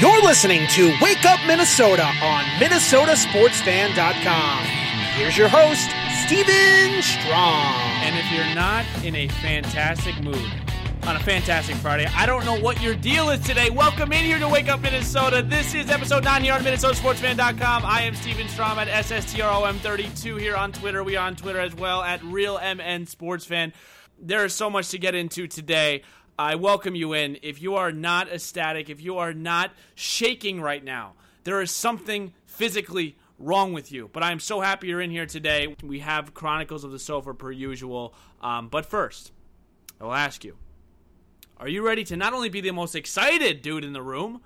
You're listening to Wake Up Minnesota on MinnesotaSportsFan.com. Here's your host, Steven Strom. And if you're not in a fantastic mood on a fantastic Friday, I don't know what your deal is today. Welcome in here to Wake Up Minnesota. This is episode 9 here on MinnesotaSportsFan.com. I am Steven Strom at SSTROM32 here on Twitter. We are on Twitter as well at RealMNSportsFan. There is so much to get into today. I welcome you in. If you are not ecstatic, if you are not shaking right now, there is something physically wrong with you. But I am so happy you're in here today. We have Chronicles of the Sofa per usual. Um, but first, I will ask you Are you ready to not only be the most excited dude in the room,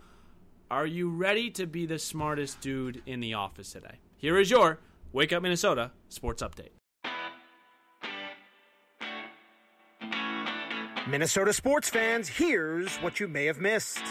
are you ready to be the smartest dude in the office today? Here is your Wake Up Minnesota Sports Update. Minnesota sports fans, here's what you may have missed.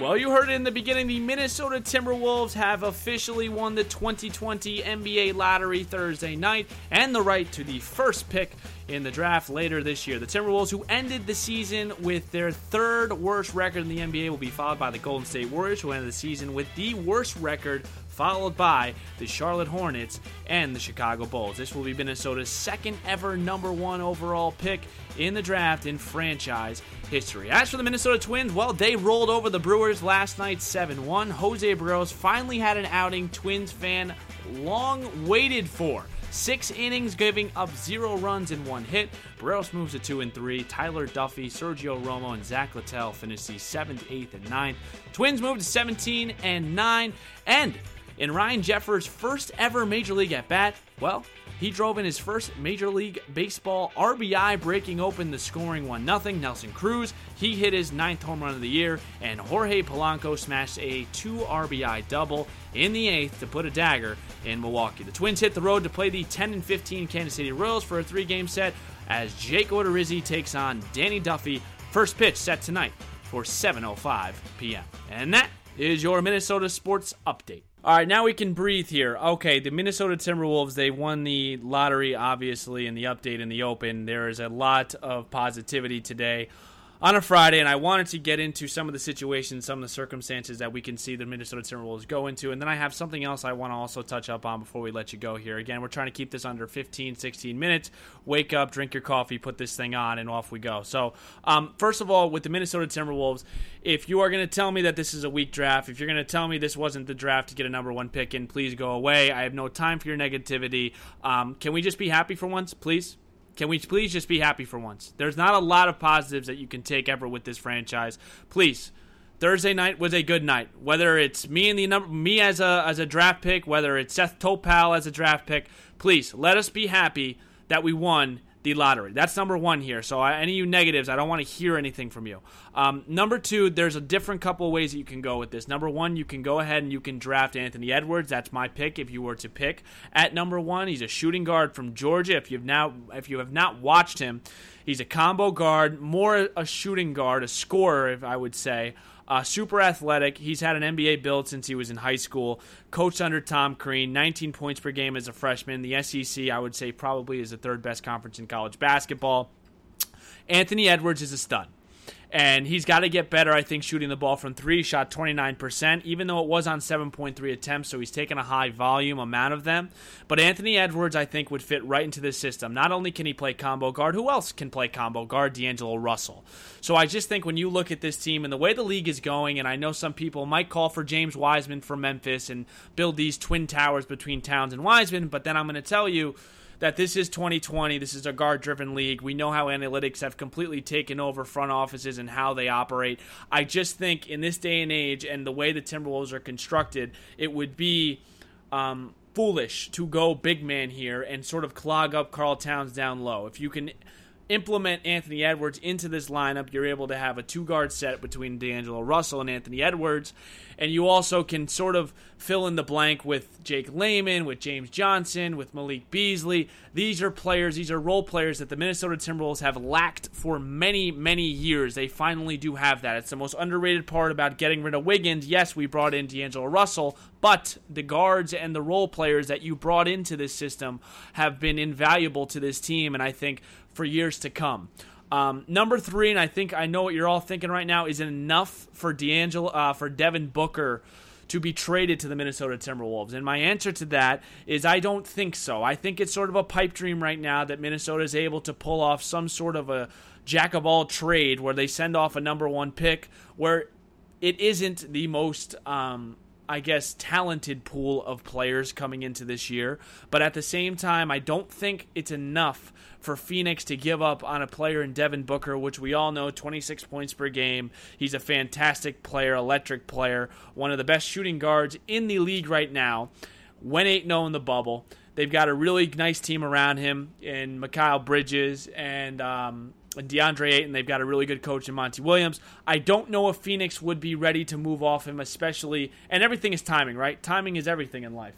Well, you heard it in the beginning. The Minnesota Timberwolves have officially won the 2020 NBA lottery Thursday night and the right to the first pick in the draft later this year. The Timberwolves, who ended the season with their third worst record in the NBA, will be followed by the Golden State Warriors, who ended the season with the worst record followed by the Charlotte Hornets and the Chicago Bulls. This will be Minnesota's second ever number one overall pick in the draft in franchise history. As for the Minnesota Twins, well, they rolled over the Brewers last night 7 1. Jose Berrios finally had an outing Twins fan long waited for. Six innings, giving up zero runs in one hit. Berrios moves to two and three. Tyler Duffey, Sergio Romo, and Zach Littell finish the seventh, eighth, and ninth. Twins move to 17 and nine. And in Ryan Jeffers' first ever Major League at bat, well, he drove in his first Major League Baseball RBI, breaking open the scoring 1 0. Nelson Cruz, he hit his ninth home run of the year, and Jorge Polanco smashed a 2 RBI double in the eighth to put a dagger in Milwaukee. The Twins hit the road to play the 10 and 15 Kansas City Royals for a three game set as Jake Odorizzi takes on Danny Duffy. First pitch set tonight for 7.05 p.m. And that is your Minnesota Sports Update. All right, now we can breathe here. Okay, the Minnesota Timberwolves, they won the lottery, obviously, in the update in the open. There is a lot of positivity today on a Friday, and I wanted to get into some of the situations, some of the circumstances that we can see the Minnesota Timberwolves go into. And then I have something else I want to also touch up on before we let you go here. Again, we're trying to keep this under 15, 16 minutes. Wake up, drink your coffee, put this thing on, and off we go. So, um, first of all, with the Minnesota Timberwolves, if you are going to tell me that this is a weak draft, if you're going to tell me this wasn't the draft to get a number one pick in, please go away. I have no time for your negativity. Um, can we just be happy for once, please? Can we please just be happy for once? There's not a lot of positives that you can take ever with this franchise. Please. Thursday night was a good night. Whether it's me and the number me as a as a draft pick, whether it's Seth Topal as a draft pick, please let us be happy that we won the lottery. That's number one here. So I, any of you negatives, I don't want to hear anything from you. Um, number two, there's a different couple of ways that you can go with this. Number one, you can go ahead and you can draft Anthony Edwards. That's my pick if you were to pick at number one. He's a shooting guard from Georgia. If you've now if you have not watched him, he's a combo guard, more a shooting guard, a scorer, if I would say. Uh, super athletic. He's had an NBA build since he was in high school. Coached under Tom Crean, 19 points per game as a freshman. The SEC, I would say, probably is the third best conference in college basketball. Anthony Edwards is a stud. And he's got to get better, I think, shooting the ball from three. Shot 29%, even though it was on 7.3 attempts, so he's taken a high volume amount of them. But Anthony Edwards, I think, would fit right into this system. Not only can he play combo guard, who else can play combo guard? D'Angelo Russell. So I just think when you look at this team and the way the league is going, and I know some people might call for James Wiseman from Memphis and build these twin towers between Towns and Wiseman, but then I'm going to tell you that this is 2020. This is a guard driven league. We know how analytics have completely taken over front offices and how they operate. I just think in this day and age and the way the Timberwolves are constructed, it would be. Um, foolish to go big man here and sort of clog up Karl Towns down low. If you can implement Anthony Edwards into this lineup, you're able to have a two guard set between D'Angelo Russell and Anthony Edwards. And you also can sort of fill in the blank with Jake Layman, with James Johnson, with Malik Beasley. These are players, these are role players that the Minnesota Timberwolves have lacked for many, many years. They finally do have that. It's the most underrated part about getting rid of Wiggins. Yes, we brought in D'Angelo Russell, but the guards and the role players that you brought into this system have been invaluable to this team, and I think for years to come. Um, number three, and I think I know what you're all thinking right now, is it enough for D'Angelo uh, for Devin Booker to be traded to the Minnesota Timberwolves? And my answer to that is I don't think so. I think it's sort of a pipe dream right now that Minnesota is able to pull off some sort of a jack of all trade where they send off a number one pick where it isn't the most um, I guess, talented pool of players coming into this year. But at the same time, I don't think it's enough for Phoenix to give up on a player in Devin Booker, which we all know 26 points per game. He's a fantastic player, electric player, one of the best shooting guards in the league right now. Went 8 0 in the bubble. They've got a really nice team around him in Mikal Bridges and um, DeAndre Ayton. They've got a really good coach in Monty Williams. I don't know if Phoenix would be ready to move off him, especially. And everything is timing, right? Timing is everything in life.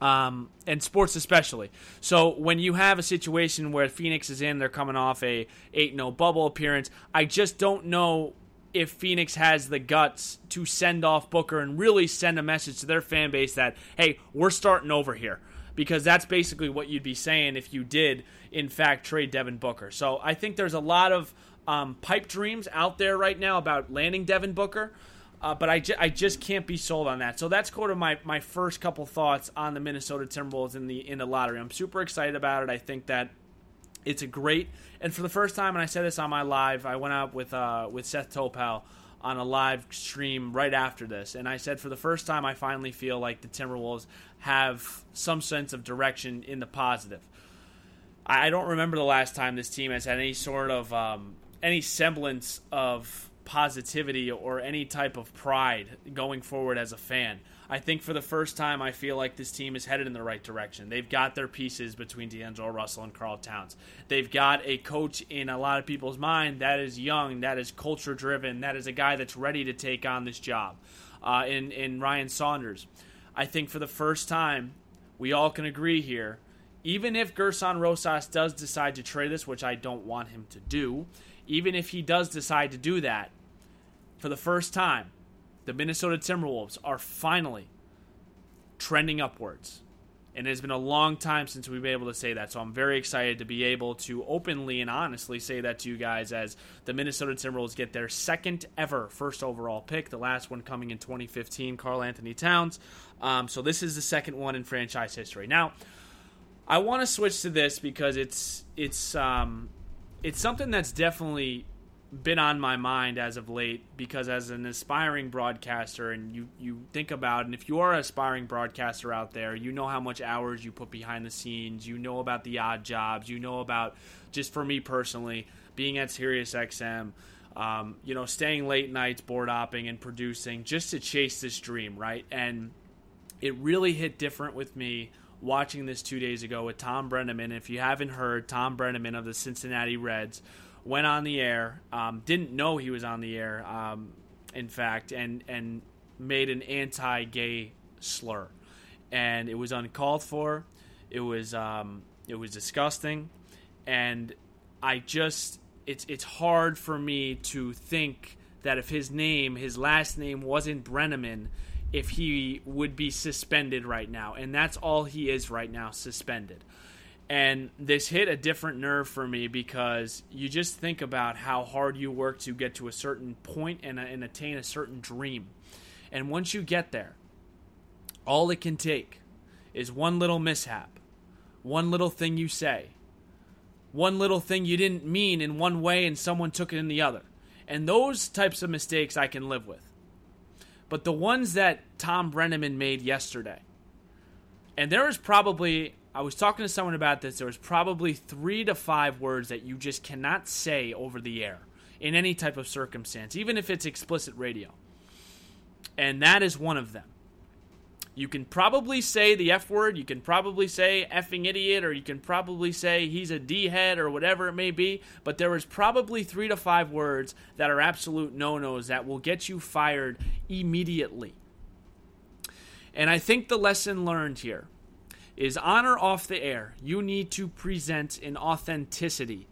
Um, and sports especially. So when you have a situation where Phoenix is in, they're coming off a 8-0 bubble appearance. I just don't know if Phoenix has the guts to send off Booker and really send a message to their fan base that, hey, we're starting over here because that's basically what you'd be saying if you did, in fact, trade Devin Booker. So I think there's a lot of um, pipe dreams out there right now about landing Devin Booker. Uh, but I, ju- I just can't be sold on that. So that's kind of my, my first couple thoughts on the Minnesota Timberwolves in the in the lottery. I'm super excited about it. I think that it's a great and for the first time, and I said this on my live, I went out with uh, with Seth Topal on a live stream right after this, and I said for the first time, I finally feel like the Timberwolves have some sense of direction in the positive. I don't remember the last time this team has had any sort of um, any semblance of positivity or any type of pride going forward as a fan. I think for the first time, I feel like this team is headed in the right direction. They've got their pieces between D'Angelo Russell and Karl Towns. They've got a coach in a lot of people's mind that is young, that is culture driven, that is a guy that's ready to take on this job. Uh, in in Ryan Saunders, I think for the first time, we all can agree here. Even if Gersson Rosas does decide to trade this, which I don't want him to do, even if he does decide to do that, for the first time, the Minnesota Timberwolves are finally trending upwards. And it has been a long time since we've been able to say that. So I'm very excited to be able to openly and honestly say that to you guys as the Minnesota Timberwolves get their second ever first overall pick, the last one coming in 2015, Karl-Anthony Towns. Um, so this is the second one in franchise history. Now, I want to switch to this because it's it's um, it's something that's definitely been on my mind as of late because as an aspiring broadcaster and you you think about and if you are an aspiring broadcaster out there you know how much hours you put behind the scenes. You know about the odd jobs. You know about just for me personally being at SiriusXM um, you know staying late nights board opping and producing just to chase this dream right? And it really hit different with me watching this two days ago with Tom Brennaman if you haven't heard Tom Brennaman of the Cincinnati Reds went on the air, um, didn't know he was on the air, um, in fact, and and made an anti-gay slur, and it was uncalled for. It was um, it was disgusting, and I just it's it's hard for me to think that if his name, his last name wasn't Brennaman, if he would be suspended right now, and that's all he is right now, suspended. And this hit a different nerve for me because you just think about how hard you work to get to a certain point and, and attain a certain dream. And once you get there, all it can take is one little mishap, one little thing you say, one little thing you didn't mean in one way and someone took it in the other. And those types of mistakes I can live with. But the ones that Tom Brennaman made yesterday, and there is probably I was talking to someone about this. There was probably three to five words that you just cannot say over the air in any type of circumstance, even if it's explicit radio. And that is one of them. You can probably say the F word, you can probably say effing idiot, or you can probably say he's a D head or whatever it may be, but there is probably three to five words that are absolute no nos that will get you fired immediately. And I think the lesson learned here is on or off the air, you need to present an authenticity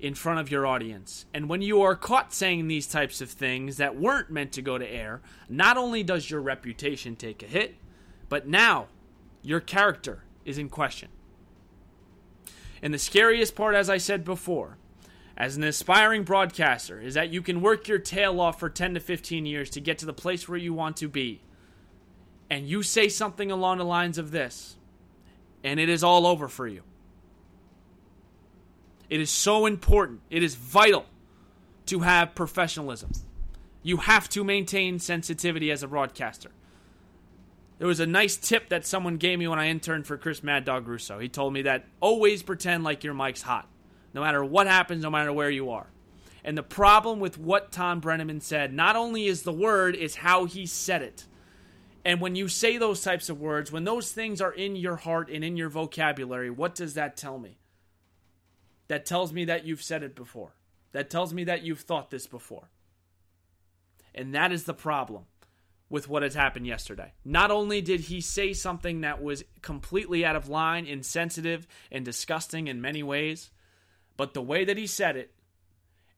in front of your audience. And when you are caught saying these types of things that weren't meant to go to air, not only does your reputation take a hit, but now, your character is in question. And the scariest part, as I said before, as an aspiring broadcaster, is that you can work your tail off for 10 to 15 years to get to the place where you want to be. And you say something along the lines of this, and it is all over for you. It is so important, it is vital to have professionalism. You have to maintain sensitivity as a broadcaster. There was a nice tip that someone gave me when I interned for Chris Mad Dog Russo. He told me that always pretend like your mic's hot, no matter what happens, no matter where you are. And the problem with what Tom Brennaman said, not only is the word, is how he said it. And when you say those types of words, when those things are in your heart and in your vocabulary, what does that tell me? That tells me that you've said it before. That tells me that you've thought this before. And that is the problem with what has happened yesterday. Not only did he say something that was completely out of line, insensitive, and disgusting in many ways, but the way that he said it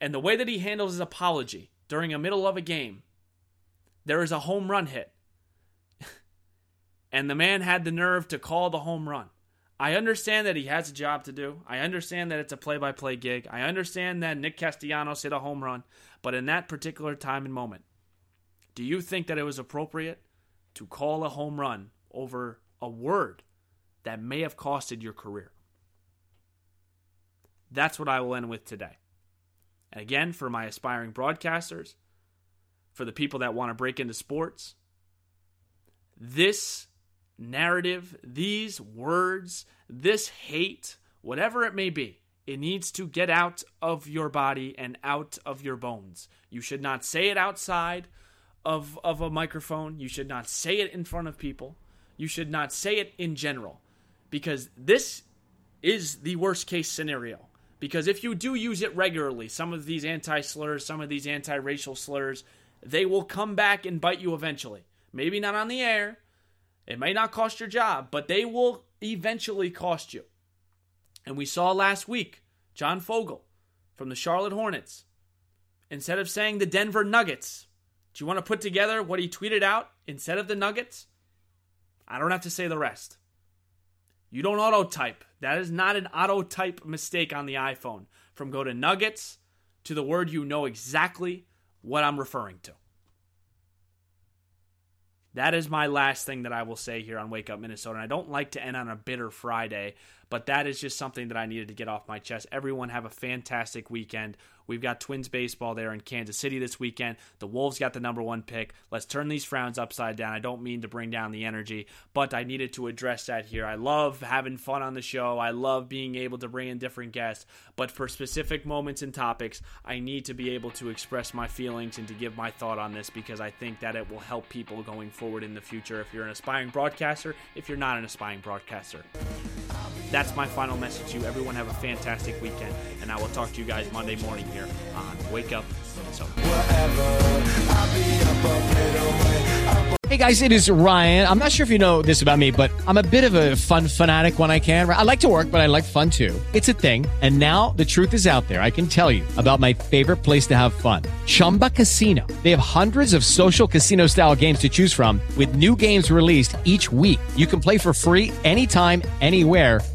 and the way that he handles his apology during a middle of a game, there is a home run hit. And the man had the nerve to call the home run. I understand that he has a job to do. I understand that it's a play by play gig. I understand that Nick Castellanos hit a home run. But in that particular time and moment, do you think that it was appropriate to call a home run over a word that may have costed your career? That's what I will end with today. And again, for my aspiring broadcasters, for the people that want to break into sports, this narrative, these words, this hate, whatever it may be, it needs to get out of your body and out of your bones. You should not say it outside of of a microphone. You should not say it in front of people. You should not say it in general because this is the worst case scenario. Because if you do use it regularly, some of these anti slurs, some of these anti racial slurs, they will come back and bite you eventually. Maybe not on the air. It may not cost your job, but they will eventually cost you. And we saw last week John Fogle from the Charlotte Hornets. Instead of saying the Denver Nuggets, do you want to put together what he tweeted out instead of the Nuggets? I don't have to say the rest. You don't auto type. That is not an auto type mistake on the iPhone. From go to Nuggets to the word you know exactly what I'm referring to. That is my last thing that I will say here on Wake Up Minnesota. And I don't like to end on a bitter Friday, but that is just something that I needed to get off my chest. Everyone have a fantastic weekend. We've got Twins baseball there in Kansas City this weekend. The Wolves got the number one pick. Let's turn these frowns upside down. I don't mean to bring down the energy, but I needed to address that here. I love having fun on the show. I love being able to bring in different guests, but for specific moments and topics, I need to be able to express my feelings and to give my thought on this because I think that it will help people going forward in the future if you're an aspiring broadcaster, if you're not an aspiring broadcaster. That's my final message to you. Everyone have a fantastic weekend, and I will talk to you guys Monday morning here on Wake Up Minnesota. Hey guys, it is Ryan. I'm not sure if you know this about me, but I'm a bit of a fun fanatic when I can. I like to work, but I like fun too. It's a thing. And now the truth is out there. I can tell you about my favorite place to have fun Chumba Casino. They have hundreds of social casino style games to choose from, with new games released each week. You can play for free anytime, anywhere